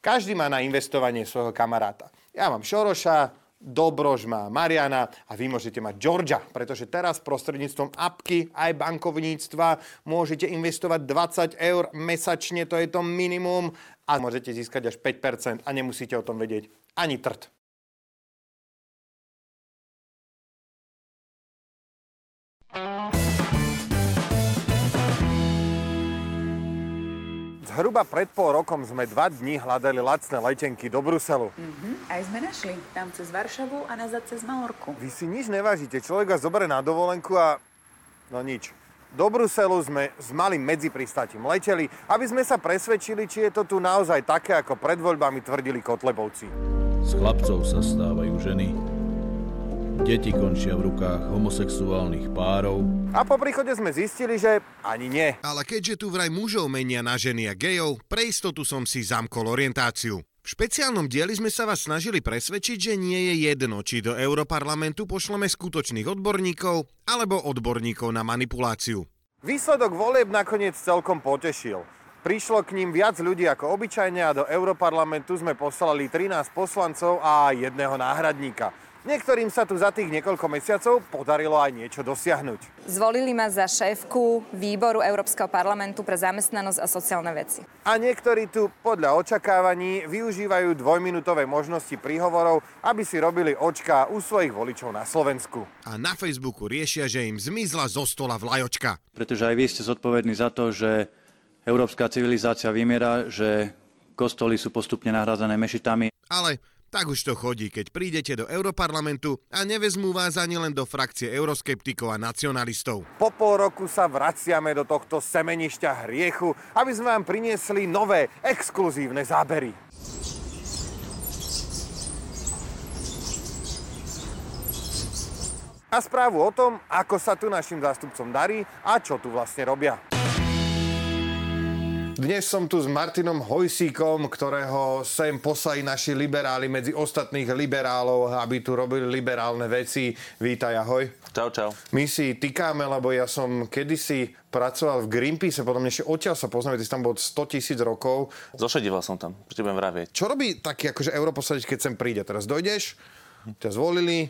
Každý má na investovanie svojho kamaráta. Ja mám Šoroša, Dobrož má Mariana a vy môžete mať Georgia, pretože teraz prostredníctvom apky aj bankovníctva môžete investovať 20 eur mesačne, to je to minimum a môžete získať až 5% a nemusíte o tom vedieť ani trt. Zhruba pred pol rokom sme dva dní hľadali lacné letenky do Bruselu. Mm-hmm, aj sme našli. Tam cez Varšavu a nazad cez Malorku. Vy si nič nevážite. Človek vás zoberie na dovolenku a... No nič. Do Bruselu sme s malým medzipristátim leteli, aby sme sa presvedčili, či je to tu naozaj také, ako pred voľbami tvrdili Kotlebovci. Z chlapcov sa stávajú ženy, Deti končia v rukách homosexuálnych párov. A po príchode sme zistili, že ani nie. Ale keďže tu vraj mužov menia na ženy a gejov, pre istotu som si zamkol orientáciu. V špeciálnom dieli sme sa vás snažili presvedčiť, že nie je jedno, či do Europarlamentu pošleme skutočných odborníkov alebo odborníkov na manipuláciu. Výsledok volieb nakoniec celkom potešil. Prišlo k ním viac ľudí ako obyčajne a do Europarlamentu sme poslali 13 poslancov a jedného náhradníka. Niektorým sa tu za tých niekoľko mesiacov podarilo aj niečo dosiahnuť. Zvolili ma za šéfku výboru Európskeho parlamentu pre zamestnanosť a sociálne veci. A niektorí tu podľa očakávaní využívajú dvojminútové možnosti príhovorov, aby si robili očka u svojich voličov na Slovensku. A na Facebooku riešia, že im zmizla zo stola vlajočka. Pretože aj vy ste zodpovední za to, že európska civilizácia vymiera, že kostoly sú postupne nahrádzané mešitami. Ale tak už to chodí, keď prídete do Europarlamentu a nevezmú vás ani len do frakcie euroskeptikov a nacionalistov. Po pol roku sa vraciame do tohto semenišťa hriechu, aby sme vám priniesli nové, exkluzívne zábery. A správu o tom, ako sa tu našim zástupcom darí a čo tu vlastne robia. Dnes som tu s Martinom Hojsíkom, ktorého sem poslali naši liberáli medzi ostatných liberálov, aby tu robili liberálne veci. Vítaj, ahoj. Čau, čau. My si tykáme, lebo ja som kedysi pracoval v Greenpeace, potom ešte odtiaľ sa poznáme, ty si tam bol 100 tisíc rokov. Zošedival som tam, čo budem vravieť. Čo robí taký akože europoslanič, keď sem príde? Teraz dojdeš, ťa zvolili,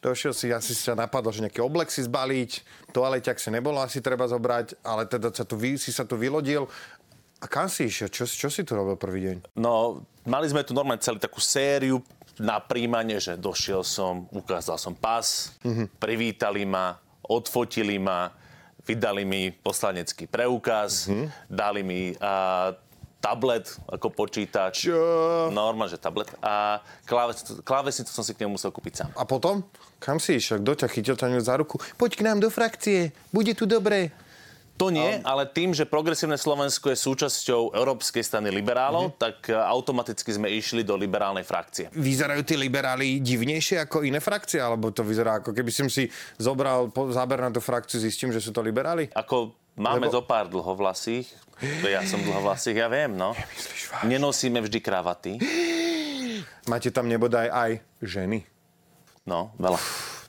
došiel si, asi sa napadlo, že nejaký oblek si zbaliť, toaleťak si nebolo asi treba zobrať, ale teda sa tu, si sa tu vylodil a kam si išiel? Čo, čo si tu robil prvý deň? No, mali sme tu normálne celú takú sériu na príjmanie, že došiel som, ukázal som pas, mm-hmm. privítali ma, odfotili ma, vydali mi poslanecký preukaz, mm-hmm. dali mi a, tablet ako počítač. Čo? Normálne, že tablet. A kláves, klávesnicu som si k nemu musel kúpiť sám. A potom? Kam si išiel? Kto ťa chytil ťa za ruku? Poď k nám do frakcie, bude tu dobre. To nie, ale tým, že progresívne Slovensko je súčasťou Európskej strany liberálov, mm-hmm. tak e, automaticky sme išli do liberálnej frakcie. Vyzerajú tí liberáli divnejšie ako iné frakcie? Alebo to vyzerá ako keby som si zobral záber na tú frakciu, zistím, že sú to liberáli? Ako máme Lebo... zo pár dlhovlasých, ja som dlhovlasých, ja viem, no. Nenosíme vždy kravaty. Máte tam nebodaj aj ženy? No, veľa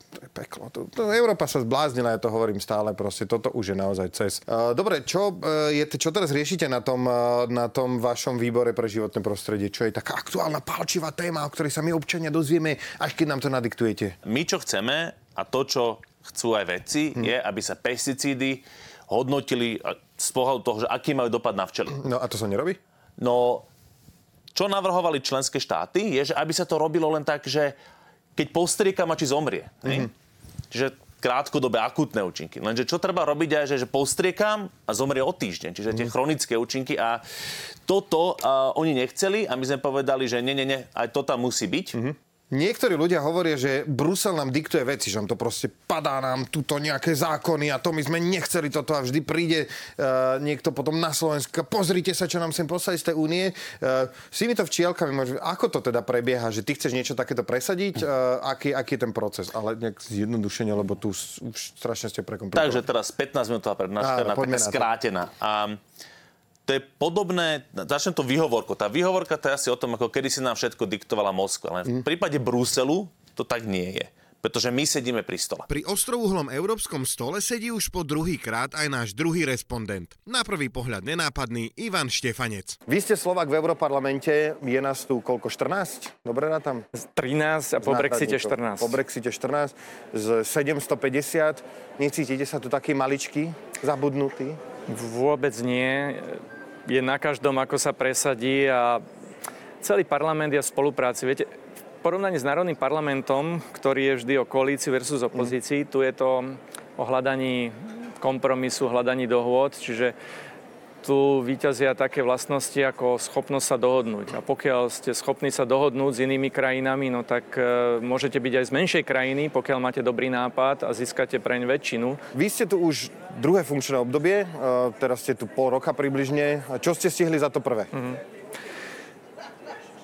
to je peklo. To, to, Európa sa zbláznila, ja to hovorím stále, proste toto už je naozaj cez. Uh, dobre, čo, uh, je, čo teraz riešite na tom, uh, na tom vašom výbore pre životné prostredie? Čo je taká aktuálna palčivá téma, o ktorej sa my občania dozvieme, až keď nám to nadiktujete? My čo chceme a to, čo chcú aj vedci, hmm. je, aby sa pesticídy hodnotili z pohľadu toho, že aký majú dopad na včely. No a to sa nerobí? No, čo navrhovali členské štáty, je, že aby sa to robilo len tak, že keď postrieka ma, či zomrie. Mm-hmm. Čiže krátkodobé akutné účinky. Lenže čo treba robiť aj, že, že postriekam a zomrie o týždeň. Čiže tie mm. chronické účinky a toto uh, oni nechceli a my sme povedali, že nie, nie, nie, aj to tam musí byť. Mm-hmm. Niektorí ľudia hovoria, že Brusel nám diktuje veci, že nám to proste padá nám tuto nejaké zákony a to my sme nechceli toto a vždy príde uh, niekto potom na Slovensko. Pozrite sa, čo nám sem poslali z tej únie. Uh, si mi to včielkami, môže, ako to teda prebieha, že ty chceš niečo takéto presadiť? Uh, aký, aký je ten proces? Ale nejak zjednodušenie, lebo tu už strašne ste prekomplikovali. Takže teraz 15 minútová prednáška, taká skrátená. A to je podobné, začnem to výhovorko. Tá výhovorka to je asi o tom, ako kedy si nám všetko diktovala Moskva. Ale v mhm. prípade Bruselu to tak nie je. pretože my sedíme pri stole. Pri ostrouhlom európskom stole sedí už po druhý krát aj náš druhý respondent. Na prvý pohľad nenápadný Ivan Štefanec. Vy ste Slovak v Europarlamente, je nás tu koľko, 14? Dobre tam? 13 a po Brexite 14. Po Brexite 14 z 750. Necítite sa tu taký maličký, zabudnutý? Vôbec nie. Je na každom, ako sa presadí a celý parlament je v spolupráci. Viete, porovnaní s Národným parlamentom, ktorý je vždy o koalícii versus opozícii, tu je to o hľadaní kompromisu, hľadaní dohôd, čiže tu vyťazia také vlastnosti ako schopnosť sa dohodnúť. A pokiaľ ste schopní sa dohodnúť s inými krajinami, no tak e, môžete byť aj z menšej krajiny, pokiaľ máte dobrý nápad a získate preň väčšinu. Vy ste tu už druhé funkčné obdobie, e, teraz ste tu pol roka približne. Čo ste stihli za to prvé? Mm-hmm.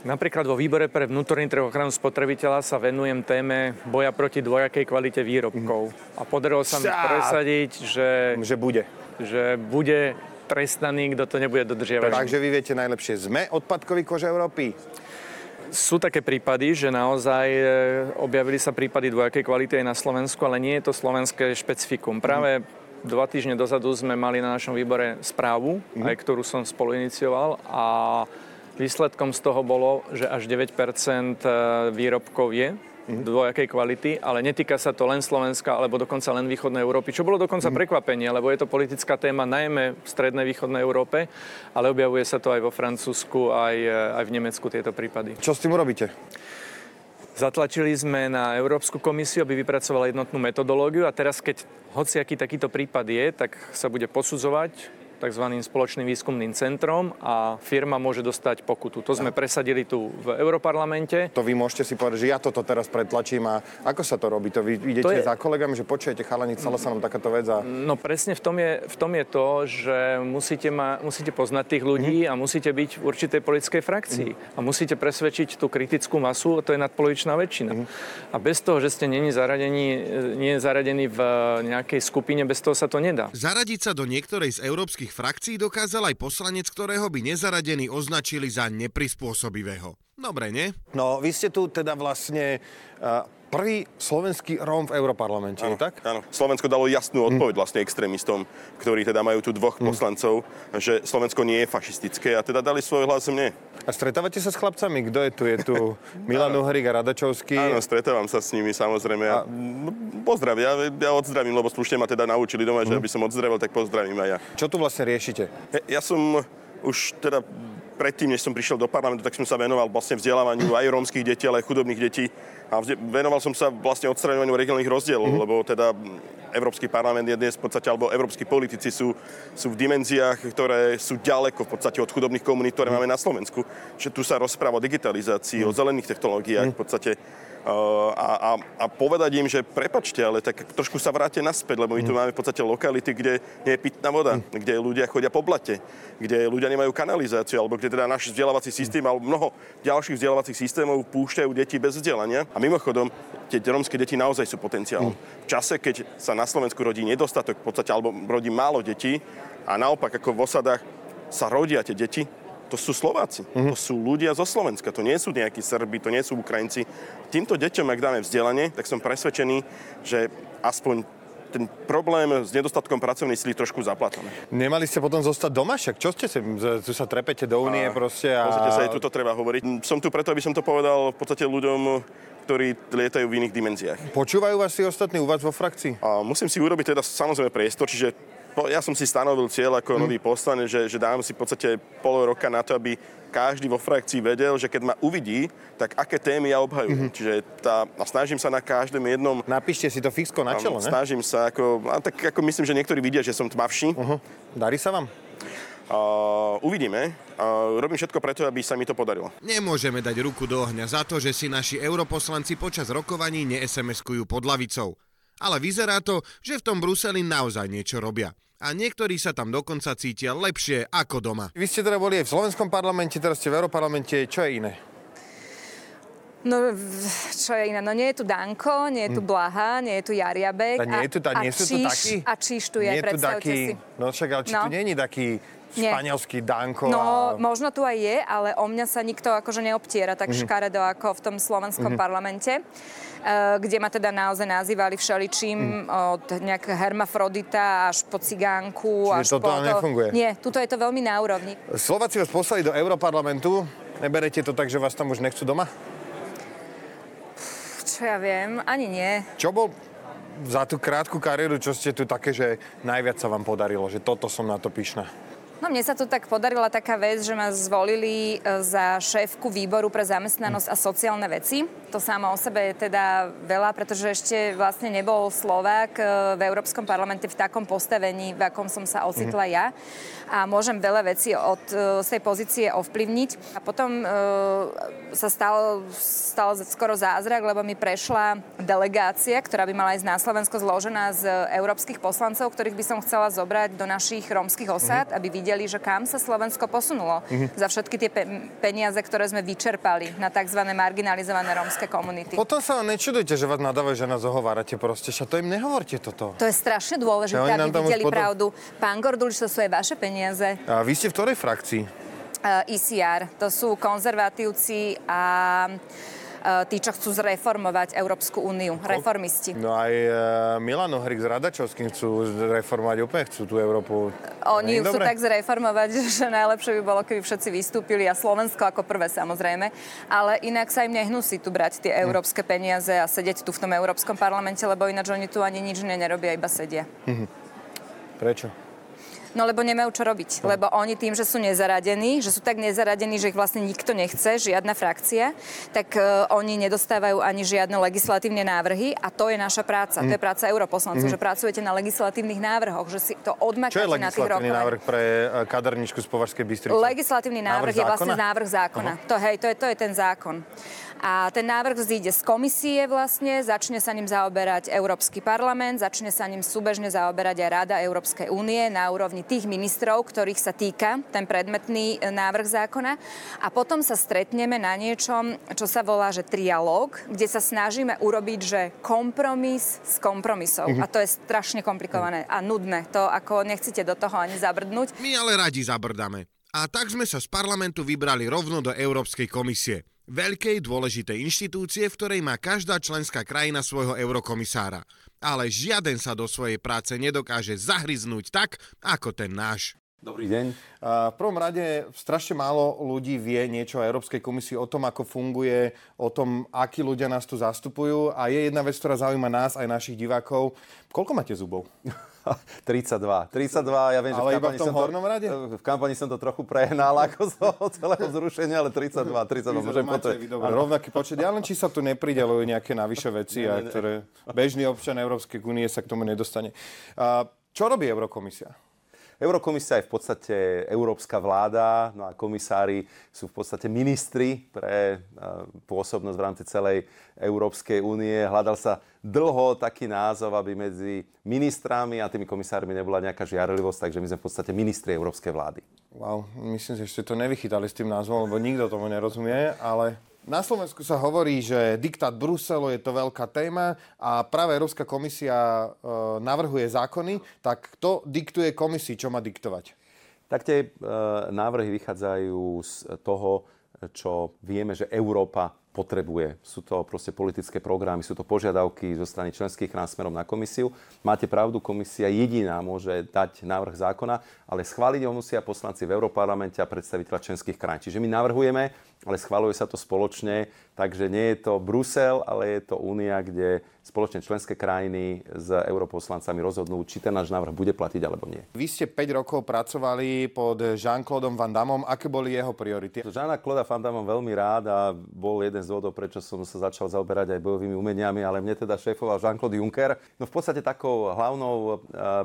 Napríklad vo výbore pre vnútorný trh ochranu spotrebiteľa sa venujem téme boja proti dvojakej kvalite výrobkov. A podarilo sa mi presadiť, že... Že bude. Že bude trestaný, kto to nebude dodržiavať. Takže vy viete najlepšie, sme odpadkový kož Európy? Sú také prípady, že naozaj e, objavili sa prípady dvojakej kvality aj na Slovensku, ale nie je to slovenské špecifikum. Práve dva týždne dozadu sme mali na našom výbore správu, mm. aj ktorú som spolu inicioval a Výsledkom z toho bolo, že až 9 e, výrobkov je. Dvojakej kvality, ale netýka sa to len Slovenska, alebo dokonca len východnej Európy, čo bolo dokonca mm-hmm. prekvapenie, lebo je to politická téma najmä v strednej východnej Európe, ale objavuje sa to aj vo Francúzsku, aj, e, aj v Nemecku tieto prípady. Čo s tým urobíte? Zatlačili sme na Európsku komisiu, aby vypracovala jednotnú metodológiu a teraz, keď hociaký takýto prípad je, tak sa bude posudzovať tzv. spoločným výskumným centrom a firma môže dostať pokutu. To sme presadili tu v Europarlamente. To vy môžete si povedať, že ja toto teraz pretlačím a ako sa to robí? To vy idete to je... za kolegami, že počujete chalani, stala sa nám takáto vec a... No presne v tom je, v tom je to, že musíte, ma, musíte poznať tých ľudí mm-hmm. a musíte byť v určitej politickej frakcii mm-hmm. a musíte presvedčiť tú kritickú masu, to je nadpolovičná väčšina. Mm-hmm. A bez toho, že ste není zaradení, nie zaradení v nejakej skupine, bez toho sa to nedá. Zaradiť sa do niektorej z európskych politických frakcií dokázal aj poslanec, ktorého by nezaradení označili za neprispôsobivého. Dobre, nie? No, vy ste tu teda vlastne prvý slovenský Róm v Európarlamente, áno, tak? Áno. Slovensko dalo jasnú hm. odpoveď vlastne extrémistom, ktorí teda majú tu dvoch mm. poslancov, že Slovensko nie je fašistické a teda dali svoj hlas mne. A stretávate sa s chlapcami? Kto je tu? Je tu Milan Uhrik a Radačovský? Áno, stretávam sa s nimi samozrejme. A... Pozdravia, ja, ja odzdravím, lebo slušne ma teda naučili doma, mm. že hm. aby som odzdravil, tak pozdravím aj ja. Čo tu vlastne riešite? Ja, ja som už teda predtým, než som prišiel do parlamentu, tak som sa venoval vlastne vzdelávaniu aj rómskych detí, ale aj chudobných detí. A venoval som sa vlastne odstraňovaniu regionálnych rozdielov, mm-hmm. lebo teda Európsky parlament je dnes v podstate, alebo európsky politici sú, sú v dimenziách, ktoré sú ďaleko v podstate od chudobných komunít, ktoré mm-hmm. máme na Slovensku. Že tu sa rozpráva o digitalizácii, mm-hmm. o zelených technológiách, mm-hmm. v podstate a, a, a povedať im, že prepačte, ale tak trošku sa vráte naspäť, lebo my tu mm. máme v podstate lokality, kde nie je pitná voda, mm. kde ľudia chodia po blate, kde ľudia nemajú kanalizáciu, alebo kde teda náš vzdelávací systém, mm. alebo mnoho ďalších vzdelávacích systémov púšťajú deti bez vzdelania. A mimochodom, tie rómske deti naozaj sú potenciál. V čase, keď sa na Slovensku rodí nedostatok, v podstate, alebo rodí málo detí, a naopak ako v osadách sa rodia tie deti, to sú Slováci. Mm-hmm. To sú ľudia zo Slovenska. To nie sú nejakí Srbi, to nie sú Ukrajinci. Týmto deťom, ak dáme vzdelanie, tak som presvedčený, že aspoň ten problém s nedostatkom pracovnej sily trošku zaplatáme. Nemali ste potom zostať doma? Však čo ste si, tu sa trepete do únie proste a... Pozrite sa, aj tuto treba hovoriť. Som tu preto, aby som to povedal v podstate ľuďom, ktorí lietajú v iných dimenziách. Počúvajú vás si ostatní u vás vo frakcii? A musím si urobiť teda samozrejme priestor, čiže No, ja som si stanovil cieľ ako mm. nový poslanec, že, že dám si v podstate pol roka na to, aby každý vo frakcii vedel, že keď ma uvidí, tak aké témy ja obhajujem. Mm-hmm. Čiže tá, a snažím sa na každom jednom... Napíšte si to fixko na čelo, ne? Snažím sa, ako, a tak ako myslím, že niektorí vidia, že som tmavší. Uh-huh. Darí sa vám? Uh, uvidíme. Uh, robím všetko preto, aby sa mi to podarilo. Nemôžeme dať ruku do ohňa za to, že si naši europoslanci počas rokovaní ne-SMS-kujú pod lavicou. Ale vyzerá to, že v tom Bruseli naozaj niečo robia a niektorí sa tam dokonca cítia lepšie ako doma. Vy ste teda boli aj v slovenskom parlamente, teraz ste v Europarlamente, čo je iné? No, čo je iné? No nie je tu Danko, nie je tu hm. Blaha, nie je tu Jariabek. A nie, je tu, a, nie sú tu takí? A Číš tu je, nie je tu taký, si. No však, ale či no. tu nie je taký Nie. španielský Danko No, a... možno tu aj je, ale o mňa sa nikto akože neobtiera tak Mhm. škaredo ako v tom slovenskom Mhm. parlamente, eh, kde ma teda naozaj nazývali všeličím od nejakého hermafrodita až po cigánku. Čiže až toto po ale nefunguje? Nie, tuto je to veľmi na úrovni. Slováci vás poslali do Europarlamentu. Neberete to tak, že vás tam už nechcú doma? Čo ja viem, ani nie. Čo bol za tú krátku kariéru, čo ste tu také, že najviac sa vám podarilo, že toto som na to pyšná? No mne sa tu tak podarila taká vec, že ma zvolili e, za šéfku výboru pre zamestnanosť a sociálne veci. To samo o sebe je teda veľa, pretože ešte vlastne nebol Slovák e, v Európskom parlamente v takom postavení, v akom som sa ocitla ja. A môžem veľa vecí od e, z tej pozície ovplyvniť. A potom e, sa stal, stal skoro zázrak, lebo mi prešla delegácia, ktorá by mala ísť na Slovensko zložená z európskych poslancov, ktorých by som chcela zobrať do našich rómskych osád, aby videli, že kam sa Slovensko posunulo Mhm. za všetky tie pe- peniaze, ktoré sme vyčerpali na tzv. marginalizované rómske komunity. Potom sa nečudujte, že vás nadávajú, že nás ohovárate proste. Však to im nehovorte toto. To je strašne dôležité, Že nám aby videli potom- pravdu. Pán Gordulič, to sú aj vaše peniaze. A vy ste v ktorej frakcii? Uh, to sú konzervatívci a tí, čo chcú zreformovať Európsku úniu, reformisti. No aj e, Milan Ohrik s Radačovským chcú reformovať úplne, chcú tú Európu. Oni Nie je ju chcú tak zreformovať, že najlepšie by bolo, keby všetci vystúpili a Slovensko ako prvé samozrejme. Ale inak sa im nehnusí tu brať tie európske peniaze a sedieť tu v tom Európskom parlamente, lebo ináč oni tu ani nič nerobia, iba sedia. Mhm. Prečo? No lebo nemajú čo robiť. Lebo oni tým, že sú nezaradení, že sú tak nezaradení, že ich vlastne nikto nechce, žiadna frakcia, tak uh, oni nedostávajú ani žiadne legislatívne návrhy a to je naša práca. Mhm. To je práca europoslancov, Mhm. že pracujete na legislatívnych návrhoch, že si to odmakáte na tých rokovaniach. návrh pre e, kaderničku z Považskej Bystrice? Legislatívny návrh, Návrh je vlastne návrh zákona. To, hej, to je, to je ten zákon. A ten návrh zíde z komisie vlastne, začne sa ním zaoberať Európsky parlament, začne sa ním súbežne zaoberať aj Rada Európskej únie na úrovni tých ministrov, ktorých sa týka ten predmetný e, návrh zákona. A potom sa stretneme na niečom, čo sa volá, že trialóg, kde sa snažíme urobiť, že kompromis s kompromisou. Mhm. A to je strašne komplikované a nudné. To ako nechcete do toho ani zabrdnúť. My ale radi zabrdáme. A tak sme sa z parlamentu vybrali rovno do Európskej komisie. Veľkej dôležitej inštitúcie, v ktorej má každá členská krajina svojho eurokomisára. Ale žiaden sa do svojej práce nedokáže zahryznúť tak, ako ten náš. Dobrý deň. V prvom rade strašne málo ľudí vie niečo o Európskej komisii, o tom, ako funguje, o tom, akí ľudia nás tu zastupujú. A je jedna vec, ktorá zaujíma nás aj našich divákov. Koľko máte zubov? 32. 32, ja viem, že Ale v iba kampani, v tom som to, hornom rade? v kampani som to trochu prehnal ako z toho celého zrušenia, ale 32, 32 môžem dobre, rovnaký počet. Ja len či sa tu nepridelujú nejaké navyše veci, a Nie, nie, nie. ktoré bežný občan Európskej únie sa k tomu nedostane. Čo robí Eurokomisia? Eurokomisia je v podstate európska vláda, no a komisári sú v podstate ministri pre eh, pôsobnosť v rámci celej Európskej únie. Hľadal sa dlho taký názov, aby medzi ministrami a tými komisármi nebola nejaká žiarlivosť, takže my sme v podstate ministri európskej vlády. Wow, myslím že ste to nevychytali s tým názvom, lebo nikto tomu nerozumie, ale na Slovensku sa hovorí, že diktát Bruselu je to veľká téma a práve Európska komisia e, navrhuje zákony, tak kto diktuje komisii, čo má diktovať? Tak tie e, návrhy vychádzajú z toho, čo vieme, že Európa potrebuje. Sú to proste politické programy, sú to požiadavky zo strany členských krán smerom na komisiu. Máte pravdu, komisia jediná môže dať návrh zákona, ale schváliť ho musia poslanci v Európarlamente a predstaviteľa členských krajín. Čiže my navrhujeme, ale schváluje sa to spoločne, takže nie je to Brusel, ale je to Únia, kde spoločne členské krajiny s europoslancami rozhodnú, či ten náš návrh bude platiť alebo nie. Vy ste 5 rokov pracovali pod Jean-Claude Van Damme. Aké boli jeho priority? Žána Kloda Van Damme veľmi rád a bol jeden z dôvodov, prečo som sa začal zaoberať aj bojovými umeniami, ale mne teda šéfoval Jean-Claude Juncker. No v podstate takou hlavnou eh,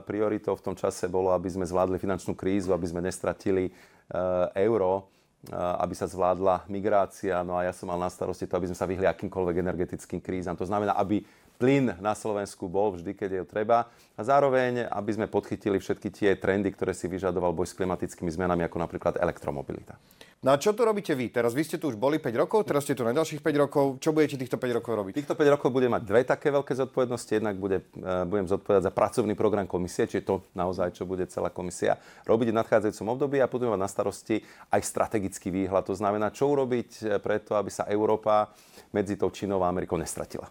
prioritou v tom čase bolo, aby sme zvládli finančnú krízu, aby sme nestratili eh, euro, aby sa zvládla migrácia. No a ja som mal na starosti to, aby sme sa vyhli akýmkoľvek energetickým krízam. To znamená, aby plyn na Slovensku bol vždy, keď je treba. A zároveň, aby sme podchytili všetky tie trendy, ktoré si vyžadoval boj s klimatickými zmenami, ako napríklad elektromobilita. No a čo tu robíte vy? Teraz vy ste tu už boli 5 rokov, teraz ste tu na ďalších 5 rokov. Čo budete týchto 5 rokov robiť? Týchto 5 rokov budem mať dve také veľké zodpovednosti. Jednak bude, uh, budem zodpovedať za pracovný program komisie, čiže to naozaj, čo bude celá komisia robiť v nadchádzajúcom období a budeme mať na starosti aj strategický výhľad. To znamená, čo urobiť e, preto, aby sa Európa medzi tou Čínou a Amerikou nestratila.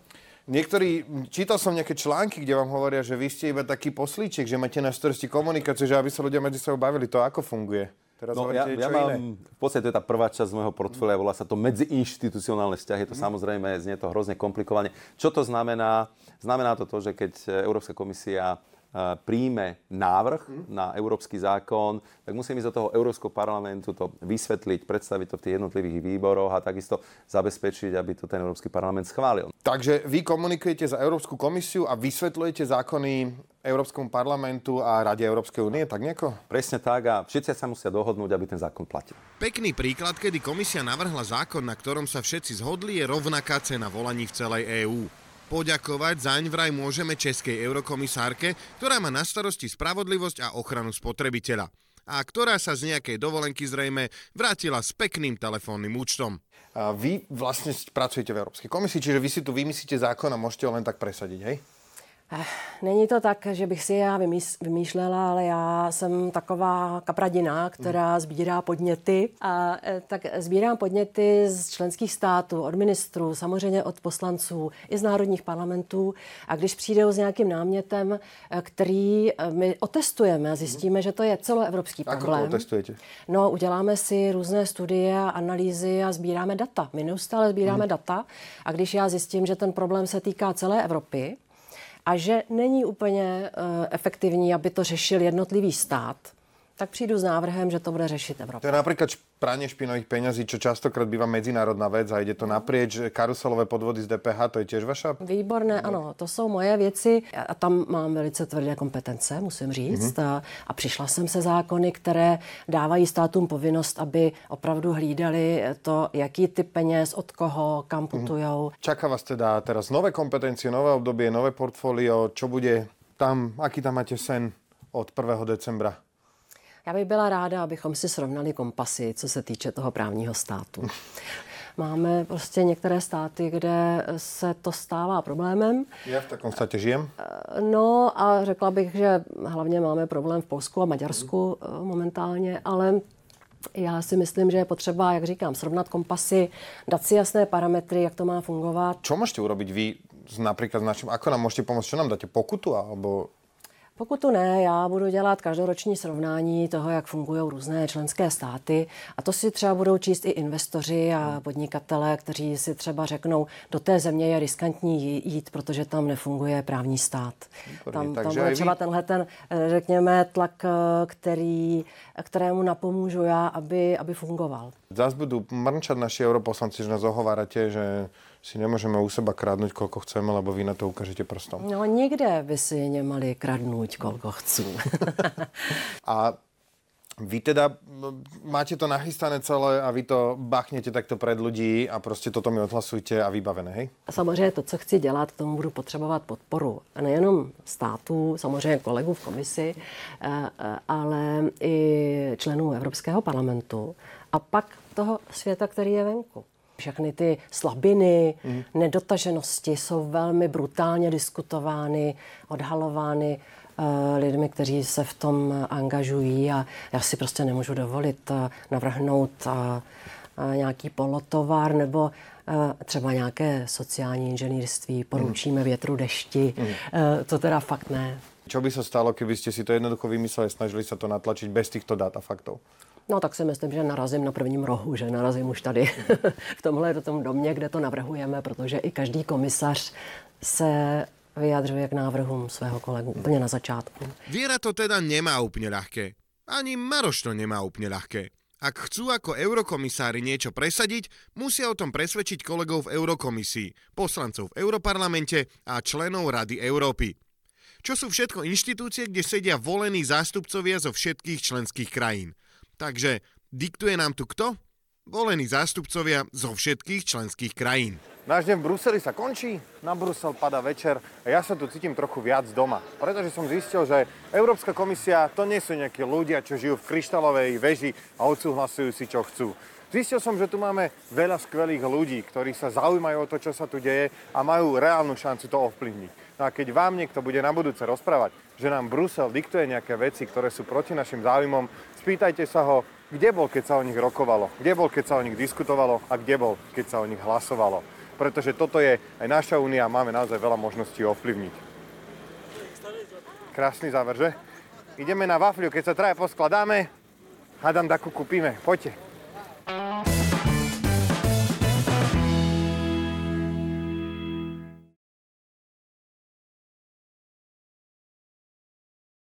Niektorí, čítal som nejaké články, kde vám hovoria, že vy ste iba taký poslíček, že máte na starosti komunikáciu, že aby sa ľudia medzi sebou bavili. To ako funguje? Teraz no, ja, ja mám, iné? v podstate to je tá prvá časť môjho portfólia, volá sa to medziinštitucionálne vzťahy, to mm. samozrejme, znie to hrozne komplikovane. Čo to znamená? Znamená to to, že keď Európska komisia príjme návrh na európsky zákon, tak musíme ísť do toho Európskeho parlamentu to vysvetliť, predstaviť to v tých jednotlivých výboroch a takisto zabezpečiť, aby to ten Európsky parlament schválil. Takže vy komunikujete za Európsku komisiu a vysvetľujete zákony Európskom parlamentu a Rade Európskej únie, tak nieko? Presne tak a všetci sa musia dohodnúť, aby ten zákon platil. Pekný príklad, kedy komisia navrhla zákon, na ktorom sa všetci zhodli, je rovnaká cena volaní v celej EÚ. Poďakovať zaň vraj môžeme českej eurokomisárke, ktorá má na starosti spravodlivosť a ochranu spotrebiteľa a ktorá sa z nejakej dovolenky zrejme vrátila s pekným telefónnym účtom. A vy vlastne pracujete v Európskej komisii, čiže vy si tu vymyslíte zákon a môžete ho len tak presadiť, hej? Eh, není to tak, že bych si já vymýšlela, ale já jsem taková kapradina, která sbírá podněty. A eh, tak sbírám podněty z členských států, od ministrů, samozřejmě od poslanců, i z národních parlamentů. A když přijdou s nějakým námětem, eh, který my otestujeme a zjistíme, že to je celoevropský problém. Ako to otestujete? No, uděláme si různé studie a analýzy a sbíráme data. My neustále sbíráme hmm. data a když já zjistím, že ten problém se týká celé Evropy, a že není úplně uh, efektivní, aby to řešil jednotlivý stát, tak přijdu s návrhem, že to bude řešit Evropa. To je napríklad pranie špinových peňazí, čo častokrát býva medzinárodná vec a ide to naprieč. Karuselové podvody z DPH, to je tiež vaša? Výborné, ano, to jsou moje věci a tam mám velice tvrdé kompetence, musím říct. Mm-hmm. A, a přišla jsem se zákony, které dávají státům povinnost, aby opravdu hlídali to, jaký typ peněz, od koho, kam mhm. putujou. Mm-hmm. Čaká vás teda teraz nové kompetencie, nové obdobie, nové portfólio. Čo bude tam, aký tam máte sen od 1. decembra? Já bych byla ráda, abychom si srovnali kompasy, co se týče toho právního státu. Máme prostě některé státy, kde se to stává problémem. Já v takom státě žijem? No a řekla bych, že hlavně máme problém v Polsku a Maďarsku mm. momentálně, ale já si myslím, že je potřeba, jak říkám, srovnat kompasy, dát si jasné parametry, jak to má fungovat. Čo můžete urobiť vy například s naším, ako nám můžete pomoct, čo nám dáte pokutu, alebo pokud to ne, já budu dělat každoroční srovnání toho, jak fungují různé členské státy a to si třeba budou číst i investoři a podnikatelé, kteří si třeba řeknou, do té země je riskantní jít, protože tam nefunguje právní stát. Tam, tam bude třeba tenhle ten, eh, řekněme, tlak, eh, který, kterému napomůžu já, aby, aby fungoval. Zas budú mrnčať naši europoslanci, že nás ohovárate, že si nemôžeme u seba kradnúť, koľko chceme, lebo vy na to ukážete prstom. No nikde by si nemali kradnúť, koľko chcú. a vy teda máte to nachystané celé a vy to bachnete takto pred ľudí a prostě toto mi odhlasujte a vybavené, hej? A samozřejmě to, co chci dělat, k tomu budu potřebovat podporu. A nejenom států, samozřejmě kolegů v komisi, eh, eh, ale i členů Evropského parlamentu. A pak toho světa, který je venku. Všechny ty slabiny, mm. nedotaženosti jsou velmi brutálně diskutovány, odhalovány uh, lidmi, kteří se v tom angažují a já si prostě nemůžu dovolit uh, navrhnout uh, nějaký polotovar nebo třeba nějaké sociální inženýrství, poručíme větru, dešti. To teda fakt ne. Čo by sa stalo, keby ste si to jednoducho vymysleli, snažili sa to natlačiť bez týchto dát a faktov? No tak si myslím, že narazím na prvním rohu, že narazím už tady v tomhle do tom domě, kde to navrhujeme, protože i každý komisař se vyjadřuje k návrhům svého kolegu úplně na začátku. Viera to teda nemá úplne ľahké. Ani Maroš to nemá úplne ľahké. Ak chcú ako eurokomisári niečo presadiť, musia o tom presvedčiť kolegov v Eurokomisii, poslancov v Europarlamente a členov Rady Európy. Čo sú všetko inštitúcie, kde sedia volení zástupcovia zo všetkých členských krajín. Takže diktuje nám tu kto? Volení zástupcovia zo všetkých členských krajín. Náš deň v Bruseli sa končí, na Brusel pada večer a ja sa tu cítim trochu viac doma. Pretože som zistil, že Európska komisia to nie sú nejakí ľudia, čo žijú v kryštálovej veži a odsúhlasujú si, čo chcú. Zistil som, že tu máme veľa skvelých ľudí, ktorí sa zaujímajú o to, čo sa tu deje a majú reálnu šancu to ovplyvniť. No a keď vám niekto bude na budúce rozprávať, že nám Brusel diktuje nejaké veci, ktoré sú proti našim záujmom, spýtajte sa ho, kde bol, keď sa o nich rokovalo, kde bol, keď sa o nich diskutovalo a kde bol, keď sa o nich hlasovalo. Pretože toto je aj naša únia a máme naozaj veľa možností ovplyvniť. Krásny záver, že? Ideme na wafľu, keď sa traja poskladáme, hádam, takú kúpime. Poďte.